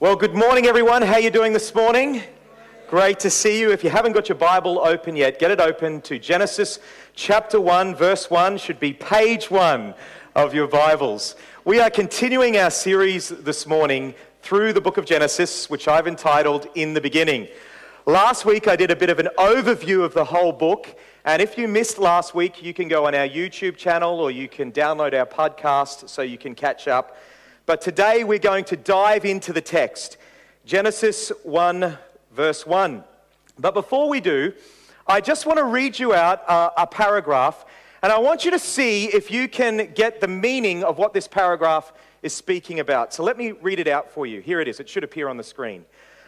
Well, good morning, everyone. How are you doing this morning? Great to see you. If you haven't got your Bible open yet, get it open to Genesis chapter 1, verse 1, should be page 1 of your Bibles. We are continuing our series this morning through the book of Genesis, which I've entitled In the Beginning. Last week, I did a bit of an overview of the whole book. And if you missed last week, you can go on our YouTube channel or you can download our podcast so you can catch up. But today, we're going to dive into the text Genesis 1, verse 1. But before we do, I just want to read you out a, a paragraph, and I want you to see if you can get the meaning of what this paragraph is speaking about. So let me read it out for you. Here it is, it should appear on the screen.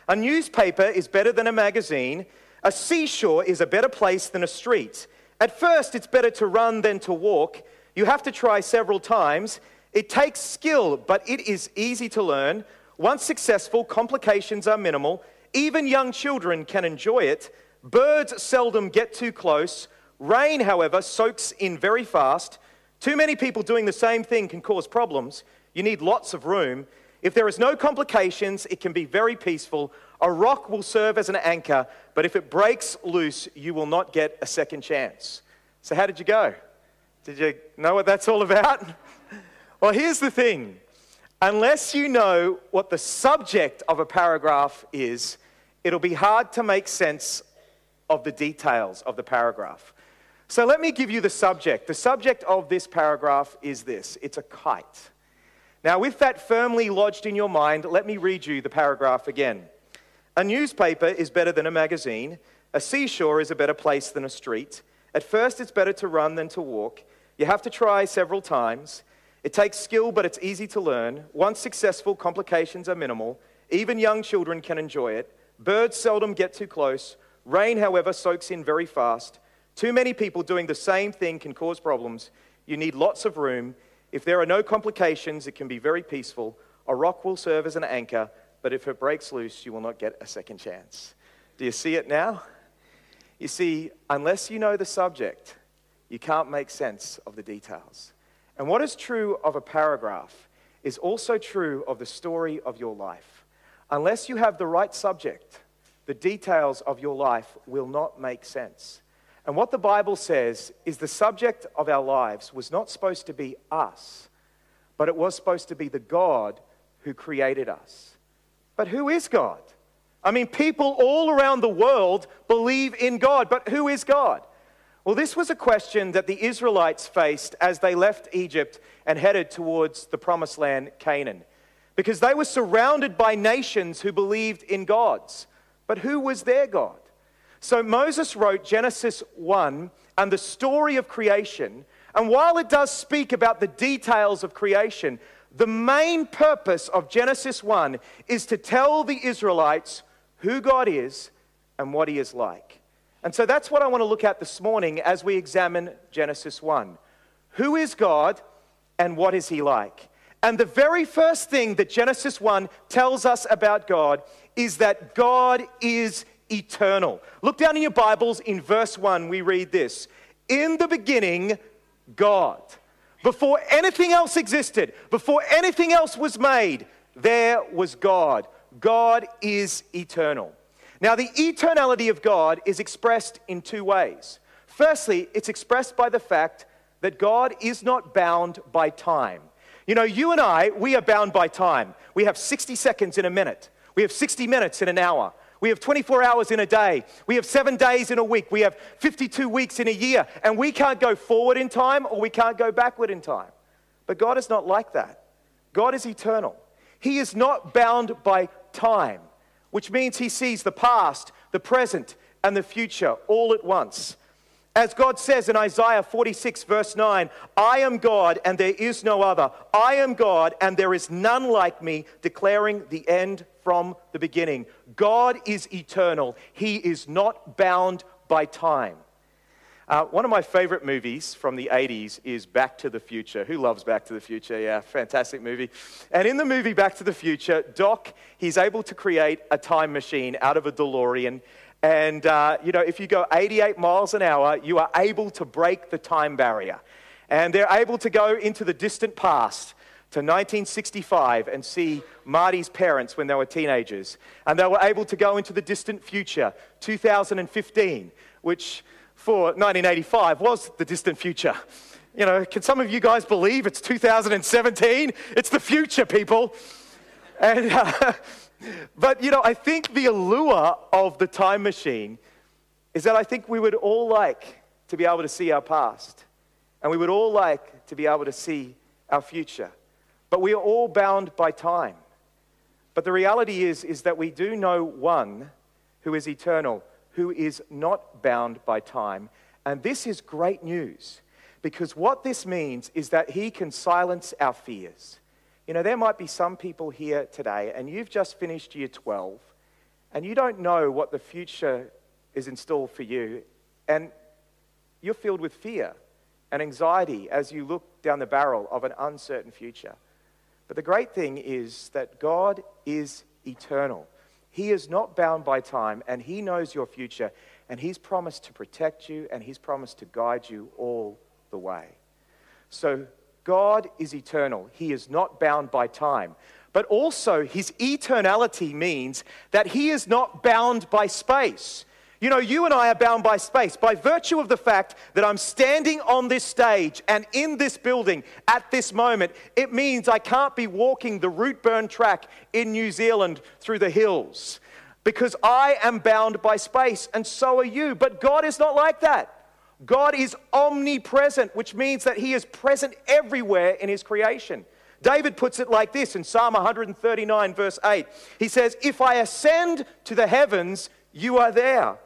A newspaper is better than a magazine. A seashore is a better place than a street. At first, it's better to run than to walk. You have to try several times. It takes skill, but it is easy to learn. Once successful, complications are minimal. Even young children can enjoy it. Birds seldom get too close. Rain, however, soaks in very fast. Too many people doing the same thing can cause problems. You need lots of room. If there is no complications, it can be very peaceful. A rock will serve as an anchor, but if it breaks loose, you will not get a second chance. So, how did you go? Did you know what that's all about? Well, here's the thing unless you know what the subject of a paragraph is, it'll be hard to make sense of the details of the paragraph. So let me give you the subject. The subject of this paragraph is this it's a kite. Now, with that firmly lodged in your mind, let me read you the paragraph again. A newspaper is better than a magazine. A seashore is a better place than a street. At first, it's better to run than to walk. You have to try several times. It takes skill, but it's easy to learn. Once successful, complications are minimal. Even young children can enjoy it. Birds seldom get too close. Rain, however, soaks in very fast. Too many people doing the same thing can cause problems. You need lots of room. If there are no complications, it can be very peaceful. A rock will serve as an anchor, but if it breaks loose, you will not get a second chance. Do you see it now? You see, unless you know the subject, you can't make sense of the details. And what is true of a paragraph is also true of the story of your life. Unless you have the right subject, the details of your life will not make sense. And what the Bible says is the subject of our lives was not supposed to be us, but it was supposed to be the God who created us. But who is God? I mean, people all around the world believe in God, but who is God? Well, this was a question that the Israelites faced as they left Egypt and headed towards the promised land, Canaan, because they were surrounded by nations who believed in gods. But who was their God? So Moses wrote Genesis 1 and the story of creation. And while it does speak about the details of creation, the main purpose of Genesis 1 is to tell the Israelites who God is and what he is like. And so that's what I want to look at this morning as we examine Genesis 1. Who is God and what is he like? And the very first thing that Genesis 1 tells us about God is that God is eternal. Look down in your Bibles in verse 1, we read this In the beginning, God. Before anything else existed, before anything else was made, there was God. God is eternal. Now, the eternality of God is expressed in two ways. Firstly, it's expressed by the fact that God is not bound by time. You know, you and I, we are bound by time. We have 60 seconds in a minute, we have 60 minutes in an hour. We have 24 hours in a day. We have seven days in a week. We have 52 weeks in a year. And we can't go forward in time or we can't go backward in time. But God is not like that. God is eternal. He is not bound by time which means he sees the past, the present, and the future all at once. As God says in Isaiah 46, verse 9, I am God and there is no other. I am God and there is none like me, declaring the end from the beginning. God is eternal, He is not bound by time. Uh, one of my favorite movies from the 80s is Back to the Future. Who loves Back to the Future? Yeah, fantastic movie. And in the movie Back to the Future, Doc, he's able to create a time machine out of a DeLorean. And, uh, you know, if you go 88 miles an hour, you are able to break the time barrier. And they're able to go into the distant past to 1965 and see Marty's parents when they were teenagers. And they were able to go into the distant future, 2015, which for 1985 was the distant future. You know, can some of you guys believe it's 2017? It's the future, people. And, uh, but, you know, I think the allure of the time machine is that I think we would all like to be able to see our past. And we would all like to be able to see our future. But we are all bound by time. But the reality is, is that we do know one who is eternal, who is not bound by time. And this is great news because what this means is that he can silence our fears. You know, there might be some people here today, and you've just finished year 12, and you don't know what the future is in store for you, and you're filled with fear and anxiety as you look down the barrel of an uncertain future. But the great thing is that God is eternal. He is not bound by time, and He knows your future, and He's promised to protect you, and He's promised to guide you all the way. So, God is eternal. He is not bound by time. But also, His eternality means that He is not bound by space. You know, you and I are bound by space by virtue of the fact that I'm standing on this stage and in this building at this moment. It means I can't be walking the Routeburn track in New Zealand through the hills because I am bound by space and so are you. But God is not like that. God is omnipresent, which means that He is present everywhere in His creation. David puts it like this in Psalm 139, verse 8. He says, If I ascend to the heavens, you are there.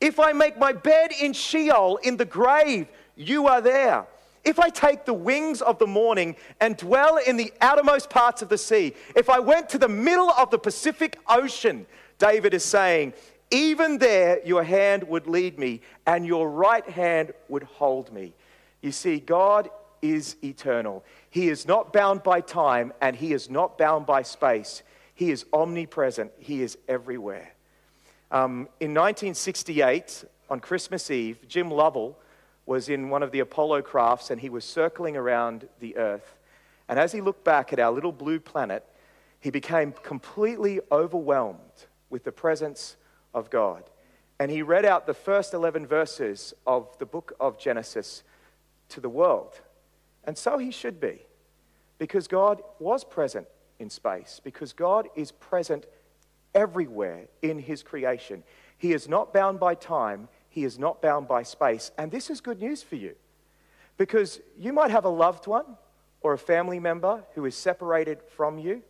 If I make my bed in Sheol, in the grave, you are there. If I take the wings of the morning and dwell in the outermost parts of the sea, if I went to the middle of the Pacific Ocean, David is saying, even there your hand would lead me and your right hand would hold me. You see, God is eternal. He is not bound by time and he is not bound by space. He is omnipresent, he is everywhere. Um, in 1968, on Christmas Eve, Jim Lovell was in one of the Apollo crafts and he was circling around the Earth. And as he looked back at our little blue planet, he became completely overwhelmed with the presence of God. And he read out the first 11 verses of the book of Genesis to the world. And so he should be, because God was present in space, because God is present everywhere in his creation. He is not bound by time, he is not bound by space. And this is good news for you because you might have a loved one or a family member who is separated from you,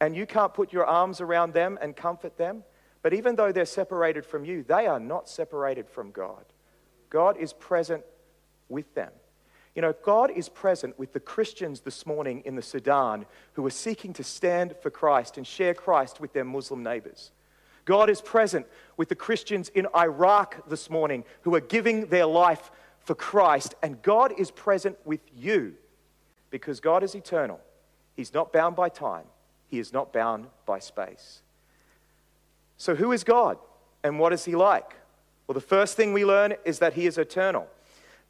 and you can't put your arms around them and comfort them. But even though they're separated from you, they are not separated from God. God is present with them. You know, God is present with the Christians this morning in the Sudan who are seeking to stand for Christ and share Christ with their Muslim neighbors. God is present with the Christians in Iraq this morning who are giving their life for Christ. And God is present with you because God is eternal. He's not bound by time, He is not bound by space. So, who is God and what is He like? Well, the first thing we learn is that He is eternal.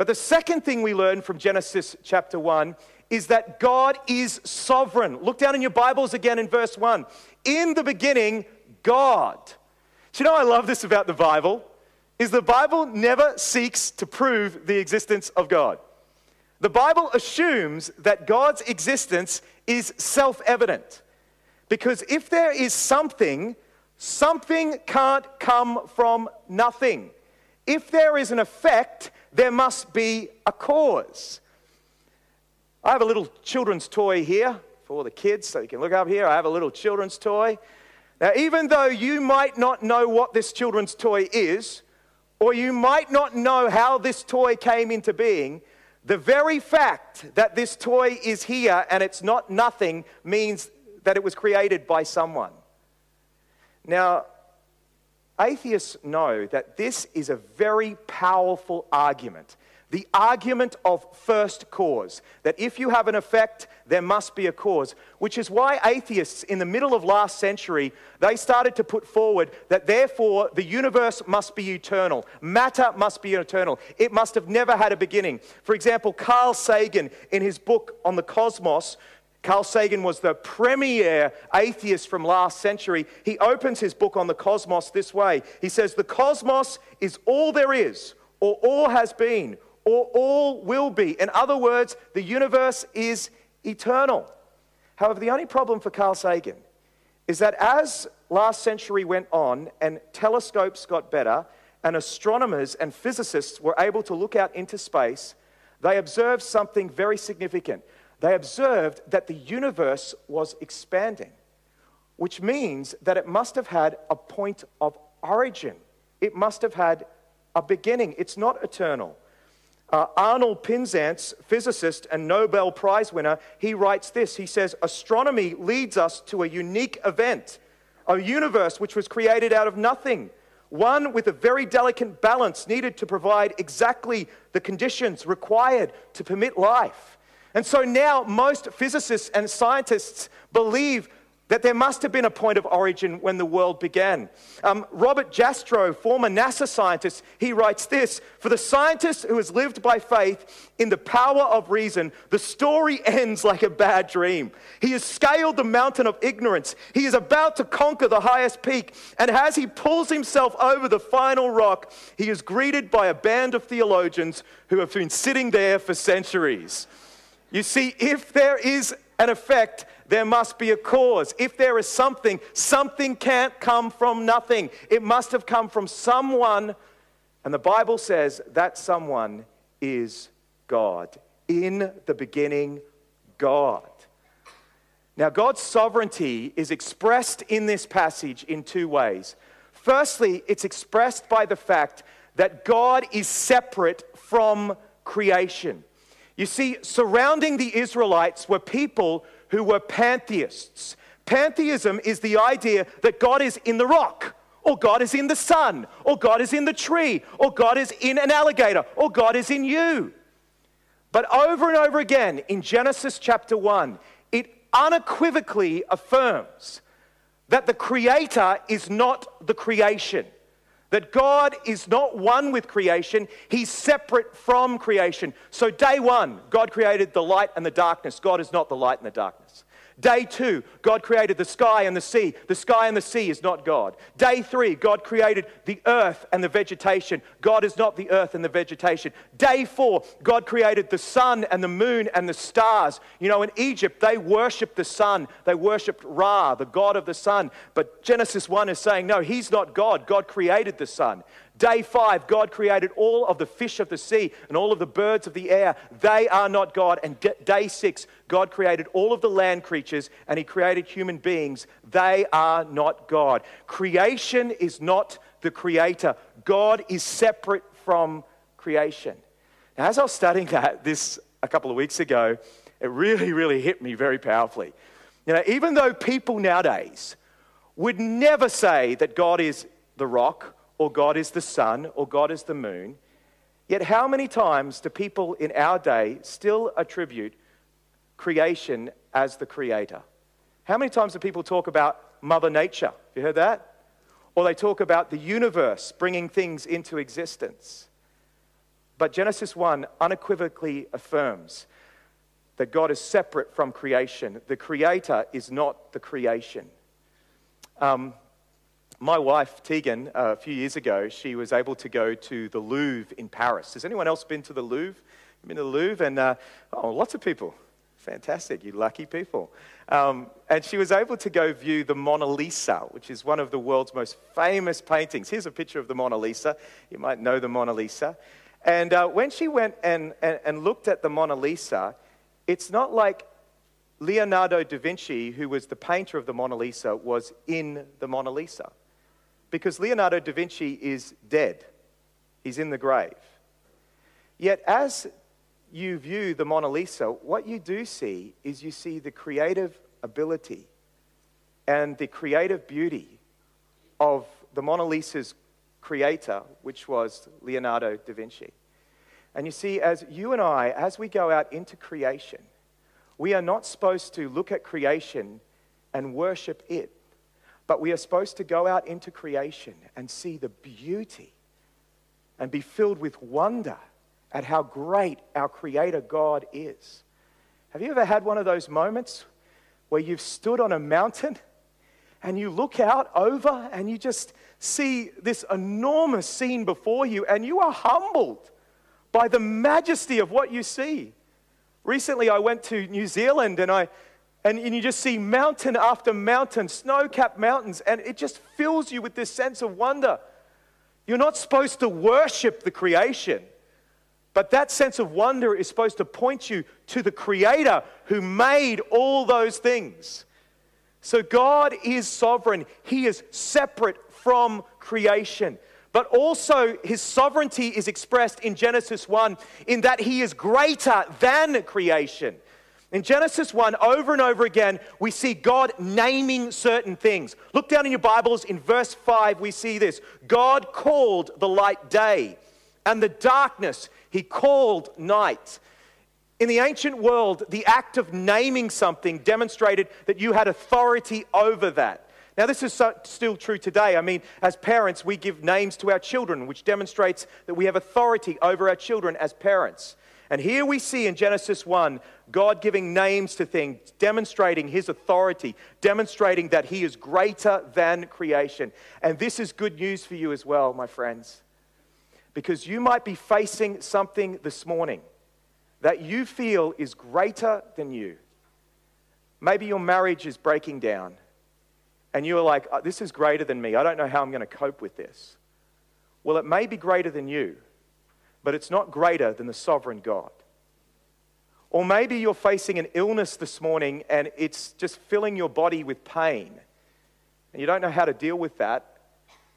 But the second thing we learn from Genesis chapter 1 is that God is sovereign. Look down in your Bibles again in verse 1. In the beginning, God. Do you know I love this about the Bible? Is the Bible never seeks to prove the existence of God. The Bible assumes that God's existence is self evident. Because if there is something, something can't come from nothing. If there is an effect, there must be a cause. I have a little children's toy here for the kids, so you can look up here. I have a little children's toy. Now, even though you might not know what this children's toy is, or you might not know how this toy came into being, the very fact that this toy is here and it's not nothing means that it was created by someone. Now, Atheists know that this is a very powerful argument. The argument of first cause, that if you have an effect, there must be a cause, which is why atheists in the middle of last century, they started to put forward that therefore the universe must be eternal. Matter must be eternal. It must have never had a beginning. For example, Carl Sagan in his book on the cosmos Carl Sagan was the premier atheist from last century. He opens his book on the cosmos this way He says, The cosmos is all there is, or all has been, or all will be. In other words, the universe is eternal. However, the only problem for Carl Sagan is that as last century went on and telescopes got better and astronomers and physicists were able to look out into space, they observed something very significant. They observed that the universe was expanding, which means that it must have had a point of origin. It must have had a beginning. It's not eternal. Uh, Arnold Penzias, physicist and Nobel Prize winner, he writes this. He says, Astronomy leads us to a unique event, a universe which was created out of nothing, one with a very delicate balance needed to provide exactly the conditions required to permit life. And so now most physicists and scientists believe that there must have been a point of origin when the world began. Um, Robert Jastrow, former NASA scientist, he writes this For the scientist who has lived by faith in the power of reason, the story ends like a bad dream. He has scaled the mountain of ignorance. He is about to conquer the highest peak. And as he pulls himself over the final rock, he is greeted by a band of theologians who have been sitting there for centuries. You see, if there is an effect, there must be a cause. If there is something, something can't come from nothing. It must have come from someone. And the Bible says that someone is God. In the beginning, God. Now, God's sovereignty is expressed in this passage in two ways. Firstly, it's expressed by the fact that God is separate from creation. You see, surrounding the Israelites were people who were pantheists. Pantheism is the idea that God is in the rock, or God is in the sun, or God is in the tree, or God is in an alligator, or God is in you. But over and over again in Genesis chapter 1, it unequivocally affirms that the Creator is not the creation. That God is not one with creation, He's separate from creation. So, day one, God created the light and the darkness. God is not the light and the darkness. Day two, God created the sky and the sea. The sky and the sea is not God. Day three, God created the earth and the vegetation. God is not the earth and the vegetation. Day four, God created the sun and the moon and the stars. You know, in Egypt, they worshiped the sun, they worshiped Ra, the God of the sun. But Genesis 1 is saying, no, he's not God. God created the sun. Day five, God created all of the fish of the sea and all of the birds of the air. They are not God. And day six, God created all of the land creatures and He created human beings. They are not God. Creation is not the creator, God is separate from creation. Now, as I was studying that this a couple of weeks ago, it really, really hit me very powerfully. You know, even though people nowadays would never say that God is the rock or God is the sun, or God is the moon. Yet, how many times do people in our day still attribute creation as the creator? How many times do people talk about Mother Nature? Have you heard that? Or they talk about the universe bringing things into existence. But Genesis 1 unequivocally affirms that God is separate from creation. The creator is not the creation. Um, my wife, Tegan, uh, a few years ago, she was able to go to the Louvre in Paris. Has anyone else been to the Louvre? Been to the Louvre? And, uh, oh, lots of people. Fantastic, you lucky people. Um, and she was able to go view the Mona Lisa, which is one of the world's most famous paintings. Here's a picture of the Mona Lisa. You might know the Mona Lisa. And uh, when she went and, and, and looked at the Mona Lisa, it's not like Leonardo da Vinci, who was the painter of the Mona Lisa, was in the Mona Lisa because Leonardo da Vinci is dead, he's in the grave. Yet, as you view the Mona Lisa, what you do see is you see the creative ability and the creative beauty of the Mona Lisa's creator, which was Leonardo da Vinci. And you see, as you and I, as we go out into creation, we are not supposed to look at creation and worship it. But we are supposed to go out into creation and see the beauty and be filled with wonder at how great our Creator God is. Have you ever had one of those moments where you've stood on a mountain and you look out over and you just see this enormous scene before you and you are humbled by the majesty of what you see. Recently, I went to New Zealand and I and, and you just see mountain after mountain, snow capped mountains, and it just fills you with this sense of wonder. You're not supposed to worship the creation, but that sense of wonder is supposed to point you to the Creator who made all those things. So God is sovereign, He is separate from creation. But also, his sovereignty is expressed in Genesis 1 in that he is greater than creation. In Genesis 1, over and over again, we see God naming certain things. Look down in your Bibles, in verse 5, we see this God called the light day, and the darkness he called night. In the ancient world, the act of naming something demonstrated that you had authority over that. Now, this is so, still true today. I mean, as parents, we give names to our children, which demonstrates that we have authority over our children as parents. And here we see in Genesis 1 God giving names to things, demonstrating his authority, demonstrating that he is greater than creation. And this is good news for you as well, my friends, because you might be facing something this morning that you feel is greater than you. Maybe your marriage is breaking down and you are like, oh, this is greater than me. I don't know how I'm going to cope with this. Well, it may be greater than you, but it's not greater than the sovereign God. Or maybe you're facing an illness this morning and it's just filling your body with pain, and you don't know how to deal with that,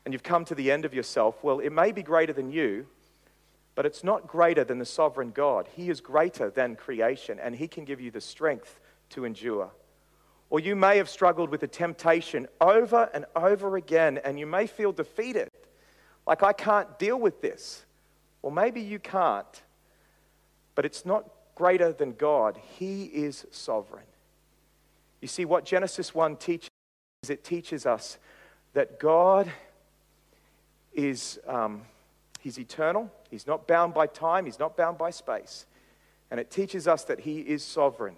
and you've come to the end of yourself. Well, it may be greater than you, but it's not greater than the sovereign God. He is greater than creation, and He can give you the strength to endure. Or you may have struggled with a temptation over and over again, and you may feel defeated. Like, I can't deal with this. Or maybe you can't, but it's not greater than God. He is sovereign. You see, what Genesis 1 teaches is it teaches us that God is um, he's eternal. He's not bound by time. He's not bound by space. And it teaches us that he is sovereign.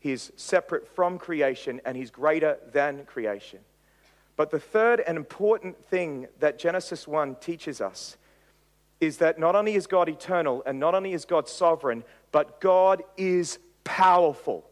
He is separate from creation and he's greater than creation. But the third and important thing that Genesis 1 teaches us is that not only is God eternal and not only is God sovereign, but God is powerful.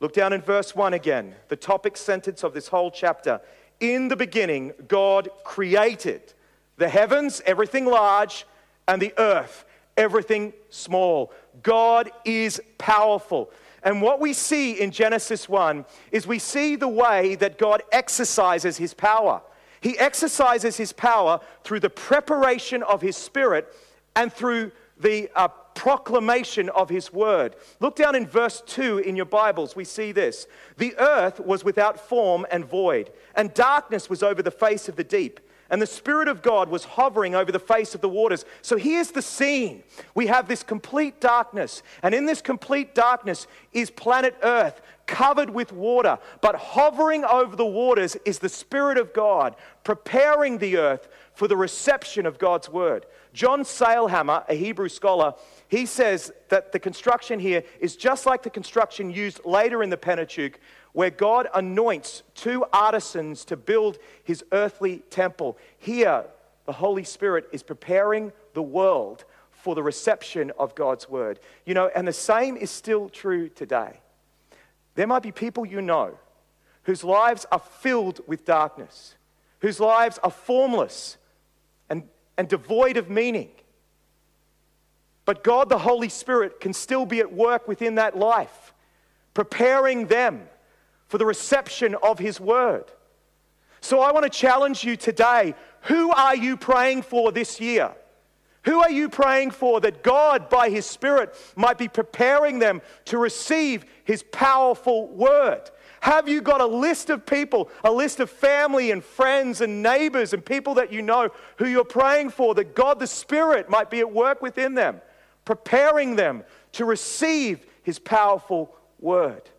Look down in verse 1 again, the topic sentence of this whole chapter. In the beginning, God created the heavens, everything large, and the earth, everything small. God is powerful. And what we see in Genesis 1 is we see the way that God exercises his power. He exercises his power through the preparation of his spirit and through the uh, proclamation of his word. Look down in verse 2 in your Bibles. We see this. The earth was without form and void, and darkness was over the face of the deep and the Spirit of God was hovering over the face of the waters. So here's the scene. We have this complete darkness, and in this complete darkness is planet Earth covered with water, but hovering over the waters is the Spirit of God, preparing the earth for the reception of God's word. John Sailhamer, a Hebrew scholar, he says that the construction here is just like the construction used later in the Pentateuch where God anoints two artisans to build his earthly temple. Here, the Holy Spirit is preparing the world for the reception of God's word. You know, and the same is still true today. There might be people you know whose lives are filled with darkness, whose lives are formless and, and devoid of meaning. But God, the Holy Spirit, can still be at work within that life, preparing them for the reception of His word. So I want to challenge you today who are you praying for this year? Who are you praying for that God, by His Spirit, might be preparing them to receive His powerful word? Have you got a list of people, a list of family and friends and neighbors and people that you know who you're praying for that God the Spirit might be at work within them, preparing them to receive His powerful word?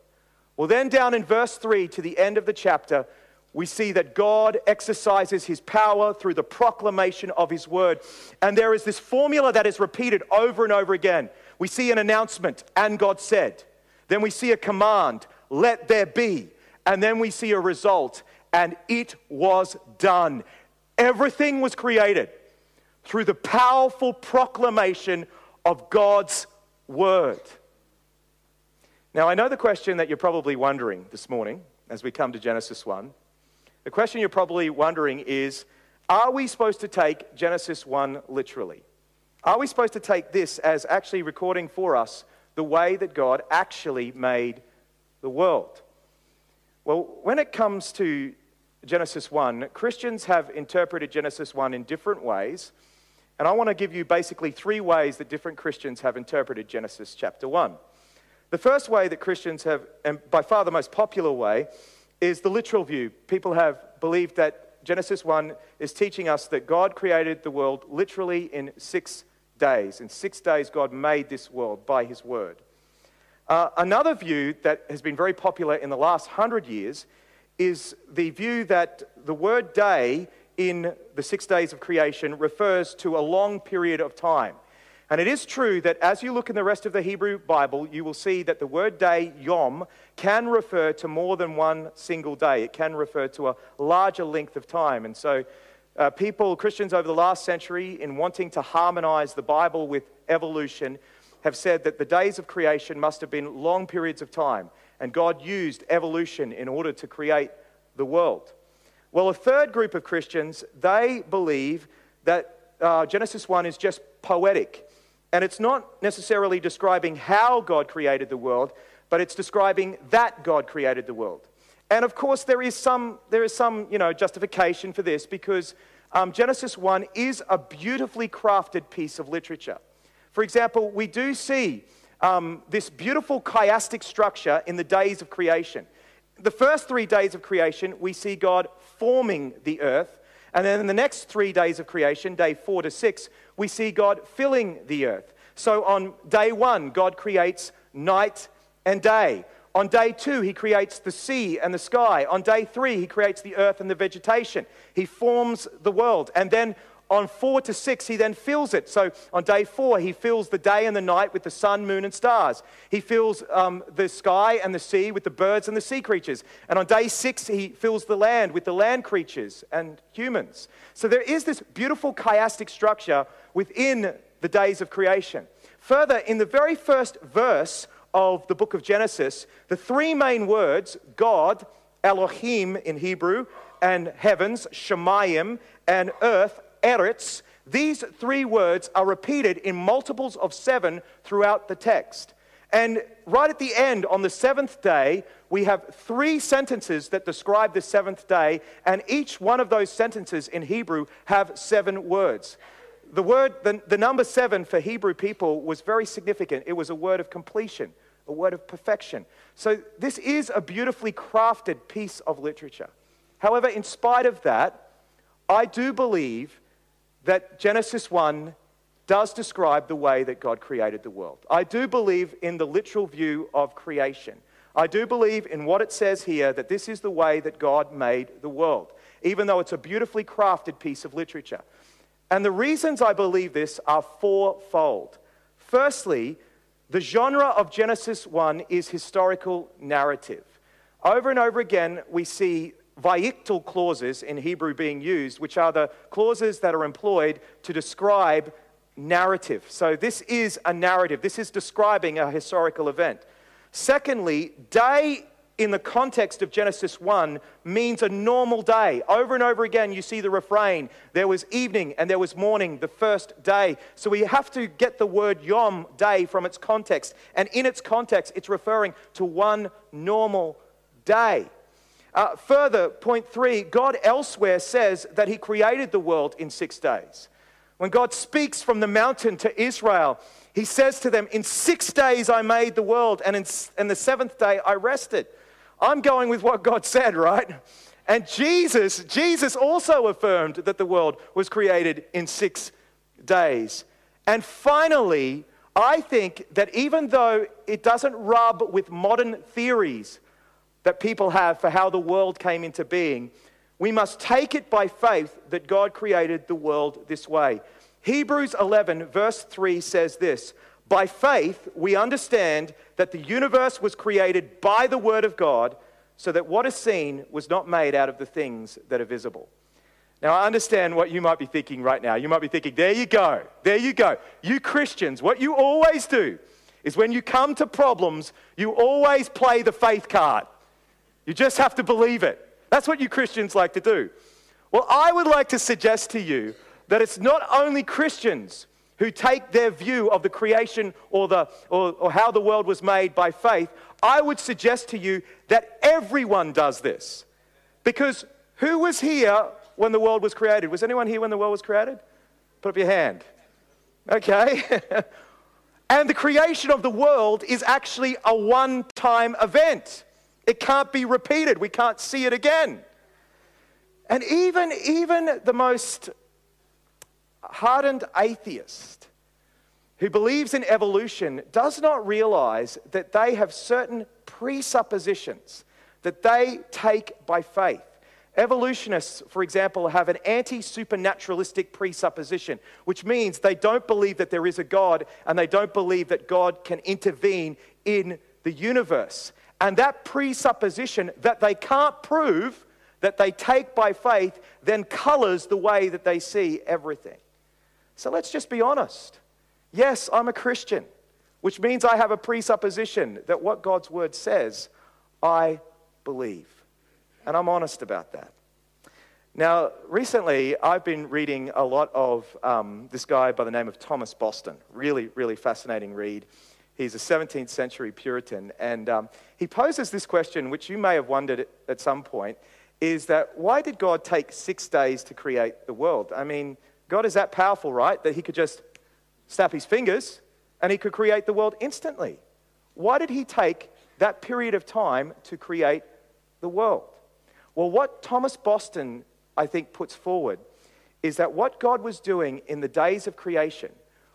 Well, then, down in verse 3 to the end of the chapter, we see that God exercises his power through the proclamation of his word. And there is this formula that is repeated over and over again. We see an announcement, and God said. Then we see a command, let there be. and then we see a result, and it was done. Everything was created through the powerful proclamation of God's word. Now, I know the question that you're probably wondering this morning as we come to Genesis 1. The question you're probably wondering is Are we supposed to take Genesis 1 literally? Are we supposed to take this as actually recording for us the way that God actually made the world? Well, when it comes to Genesis 1, Christians have interpreted Genesis 1 in different ways. And I want to give you basically three ways that different Christians have interpreted Genesis chapter 1. The first way that Christians have, and by far the most popular way, is the literal view. People have believed that Genesis 1 is teaching us that God created the world literally in six days. In six days, God made this world by his word. Uh, another view that has been very popular in the last hundred years is the view that the word day in the six days of creation refers to a long period of time. And it is true that as you look in the rest of the Hebrew Bible, you will see that the word day, yom, can refer to more than one single day. It can refer to a larger length of time. And so, uh, people, Christians over the last century, in wanting to harmonize the Bible with evolution, have said that the days of creation must have been long periods of time, and God used evolution in order to create the world. Well, a third group of Christians, they believe that uh, Genesis 1 is just poetic. And it's not necessarily describing how God created the world, but it's describing that God created the world. And of course, there is some, there is some you know, justification for this because um, Genesis 1 is a beautifully crafted piece of literature. For example, we do see um, this beautiful chiastic structure in the days of creation. The first three days of creation, we see God forming the earth. And then in the next three days of creation, day four to six, we see God filling the earth. So on day one, God creates night and day. On day two, he creates the sea and the sky. On day three, he creates the earth and the vegetation. He forms the world. And then on four to six, he then fills it. So on day four, he fills the day and the night with the sun, moon, and stars. He fills um, the sky and the sea with the birds and the sea creatures. And on day six, he fills the land with the land creatures and humans. So there is this beautiful chiastic structure within the days of creation. Further, in the very first verse of the book of Genesis, the three main words, God, Elohim in Hebrew, and heavens, Shemayim, and earth, eretz, these three words are repeated in multiples of seven throughout the text. And right at the end, on the seventh day, we have three sentences that describe the seventh day, and each one of those sentences in Hebrew have seven words. The word, the, the number seven for Hebrew people was very significant. It was a word of completion, a word of perfection. So this is a beautifully crafted piece of literature. However, in spite of that, I do believe that Genesis 1 does describe the way that God created the world. I do believe in the literal view of creation. I do believe in what it says here that this is the way that God made the world, even though it's a beautifully crafted piece of literature. And the reasons I believe this are fourfold. Firstly, the genre of Genesis 1 is historical narrative. Over and over again, we see vayiktal clauses in Hebrew being used, which are the clauses that are employed to describe narrative. So this is a narrative, this is describing a historical event. Secondly, day in the context of Genesis 1 means a normal day. Over and over again, you see the refrain there was evening and there was morning, the first day. So we have to get the word yom, day, from its context. And in its context, it's referring to one normal day. Uh, further, point three, God elsewhere says that He created the world in six days. When God speaks from the mountain to Israel, He says to them, In six days I made the world, and in, in the seventh day I rested. I'm going with what God said, right? And Jesus, Jesus also affirmed that the world was created in six days. And finally, I think that even though it doesn't rub with modern theories that people have for how the world came into being, we must take it by faith that God created the world this way. Hebrews 11, verse 3 says this By faith, we understand that the universe was created by the Word of God, so that what is seen was not made out of the things that are visible. Now, I understand what you might be thinking right now. You might be thinking, there you go, there you go. You Christians, what you always do is when you come to problems, you always play the faith card. You just have to believe it. That's what you Christians like to do. Well, I would like to suggest to you that it's not only Christians who take their view of the creation or, the, or, or how the world was made by faith. I would suggest to you that everyone does this. Because who was here when the world was created? Was anyone here when the world was created? Put up your hand. Okay. and the creation of the world is actually a one time event. It can't be repeated. We can't see it again. And even, even the most hardened atheist who believes in evolution does not realize that they have certain presuppositions that they take by faith. Evolutionists, for example, have an anti supernaturalistic presupposition, which means they don't believe that there is a God and they don't believe that God can intervene in the universe. And that presupposition that they can't prove, that they take by faith, then colors the way that they see everything. So let's just be honest. Yes, I'm a Christian, which means I have a presupposition that what God's word says, I believe. And I'm honest about that. Now, recently, I've been reading a lot of um, this guy by the name of Thomas Boston. Really, really fascinating read. He's a 17th century Puritan, and um, he poses this question, which you may have wondered at some point, is that why did God take six days to create the world? I mean, God is that powerful, right? That he could just snap his fingers and he could create the world instantly. Why did he take that period of time to create the world? Well, what Thomas Boston, I think, puts forward is that what God was doing in the days of creation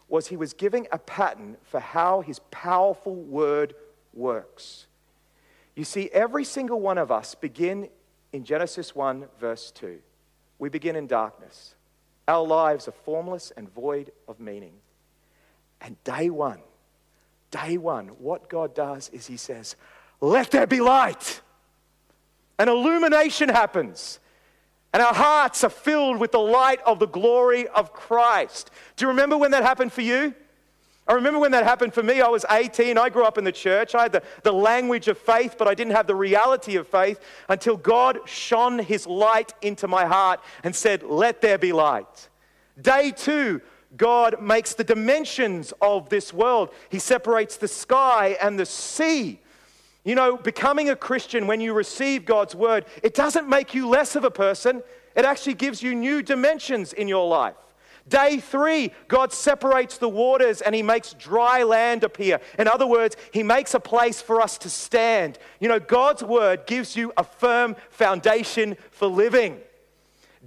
was he was giving a pattern for how his powerful word works. You see, every single one of us begin in Genesis 1, verse 2. We begin in darkness. Our lives are formless and void of meaning. And day one, day one, what God does is He says, Let there be light. An illumination happens. And our hearts are filled with the light of the glory of Christ. Do you remember when that happened for you? I remember when that happened for me. I was 18. I grew up in the church. I had the, the language of faith, but I didn't have the reality of faith until God shone his light into my heart and said, Let there be light. Day two, God makes the dimensions of this world. He separates the sky and the sea. You know, becoming a Christian when you receive God's word, it doesn't make you less of a person, it actually gives you new dimensions in your life. Day three, God separates the waters and He makes dry land appear. In other words, He makes a place for us to stand. You know, God's word gives you a firm foundation for living.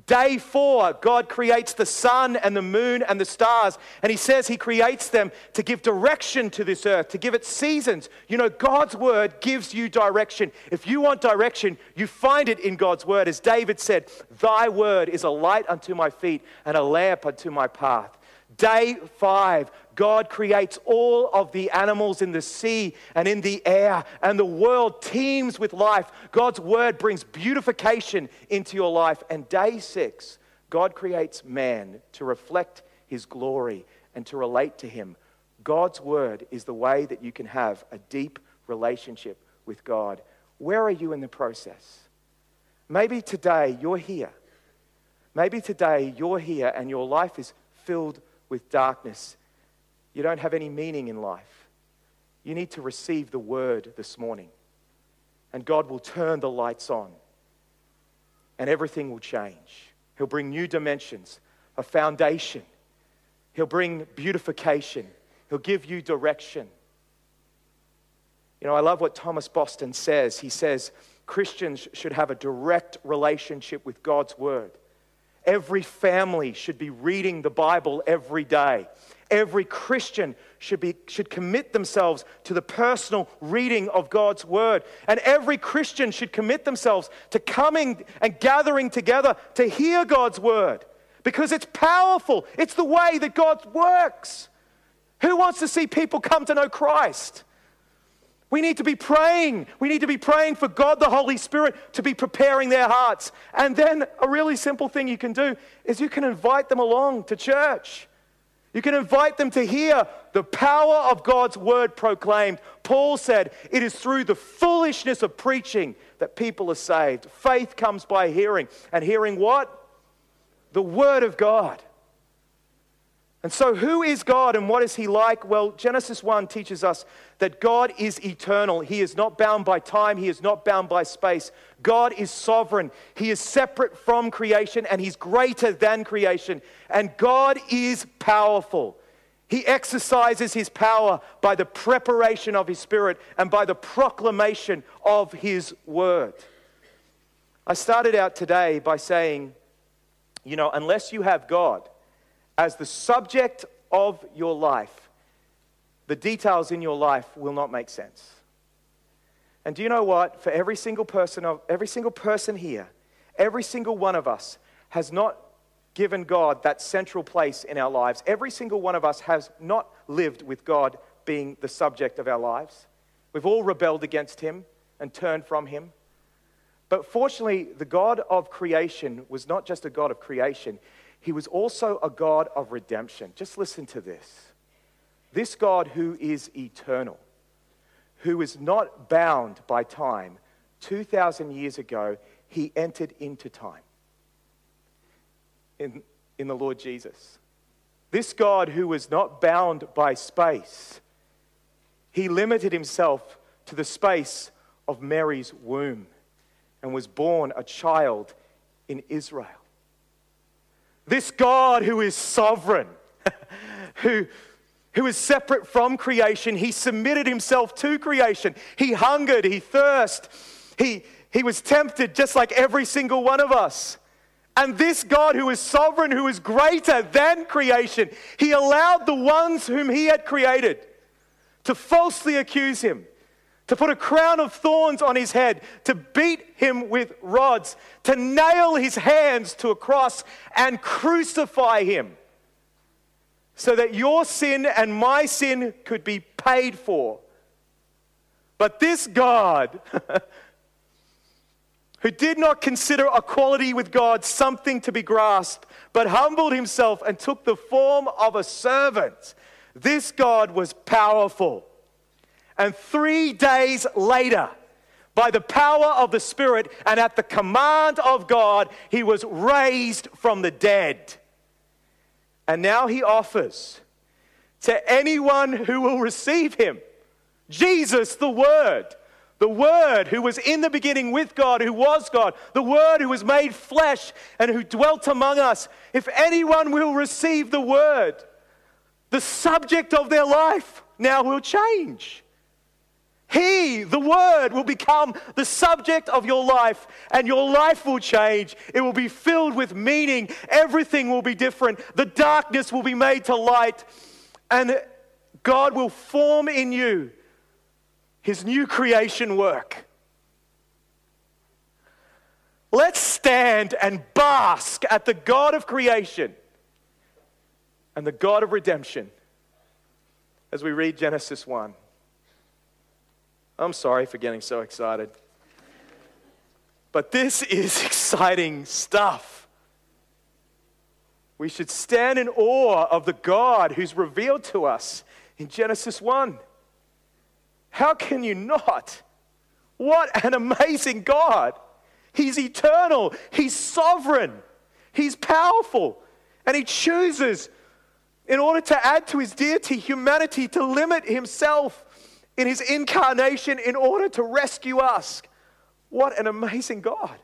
Day four, God creates the sun and the moon and the stars. And He says He creates them to give direction to this earth, to give it seasons. You know, God's word gives you direction. If you want direction, you find it in God's word. As David said, Thy word is a light unto my feet and a lamp unto my path. Day five, God creates all of the animals in the sea and in the air, and the world teems with life. God's word brings beautification into your life. And day six, God creates man to reflect his glory and to relate to him. God's word is the way that you can have a deep relationship with God. Where are you in the process? Maybe today you're here. Maybe today you're here and your life is filled with darkness. You don't have any meaning in life. You need to receive the word this morning. And God will turn the lights on and everything will change. He'll bring new dimensions, a foundation. He'll bring beautification. He'll give you direction. You know, I love what Thomas Boston says. He says Christians should have a direct relationship with God's word. Every family should be reading the Bible every day. Every Christian should, be, should commit themselves to the personal reading of God's word. And every Christian should commit themselves to coming and gathering together to hear God's word because it's powerful. It's the way that God works. Who wants to see people come to know Christ? We need to be praying. We need to be praying for God the Holy Spirit to be preparing their hearts. And then a really simple thing you can do is you can invite them along to church. You can invite them to hear the power of God's word proclaimed. Paul said, It is through the foolishness of preaching that people are saved. Faith comes by hearing. And hearing what? The word of God. And so, who is God and what is He like? Well, Genesis 1 teaches us that God is eternal. He is not bound by time, He is not bound by space. God is sovereign. He is separate from creation and He's greater than creation. And God is powerful. He exercises His power by the preparation of His Spirit and by the proclamation of His Word. I started out today by saying, you know, unless you have God, as the subject of your life, the details in your life will not make sense. And do you know what? For every single person of every single person here, every single one of us has not given God that central place in our lives. Every single one of us has not lived with God being the subject of our lives. We've all rebelled against him and turned from him. But fortunately, the God of creation was not just a God of creation, he was also a God of redemption. Just listen to this. This God who is eternal, who is not bound by time, 2,000 years ago, he entered into time in, in the Lord Jesus. This God who was not bound by space, he limited himself to the space of Mary's womb and was born a child in Israel. This God who is sovereign, who, who is separate from creation, he submitted himself to creation. He hungered, he thirsted, he, he was tempted just like every single one of us. And this God who is sovereign, who is greater than creation, he allowed the ones whom he had created to falsely accuse him to put a crown of thorns on his head, to beat him with rods, to nail his hands to a cross and crucify him, so that your sin and my sin could be paid for. But this God, who did not consider equality with God something to be grasped, but humbled himself and took the form of a servant, this God was powerful and three days later, by the power of the Spirit and at the command of God, he was raised from the dead. And now he offers to anyone who will receive him Jesus, the Word, the Word who was in the beginning with God, who was God, the Word who was made flesh and who dwelt among us. If anyone will receive the Word, the subject of their life now will change. He, the Word, will become the subject of your life, and your life will change. It will be filled with meaning. Everything will be different. The darkness will be made to light, and God will form in you His new creation work. Let's stand and bask at the God of creation and the God of redemption as we read Genesis 1. I'm sorry for getting so excited. But this is exciting stuff. We should stand in awe of the God who's revealed to us in Genesis 1. How can you not? What an amazing God! He's eternal, He's sovereign, He's powerful, and He chooses, in order to add to His deity, humanity, to limit Himself in his incarnation in order to rescue us. What an amazing God.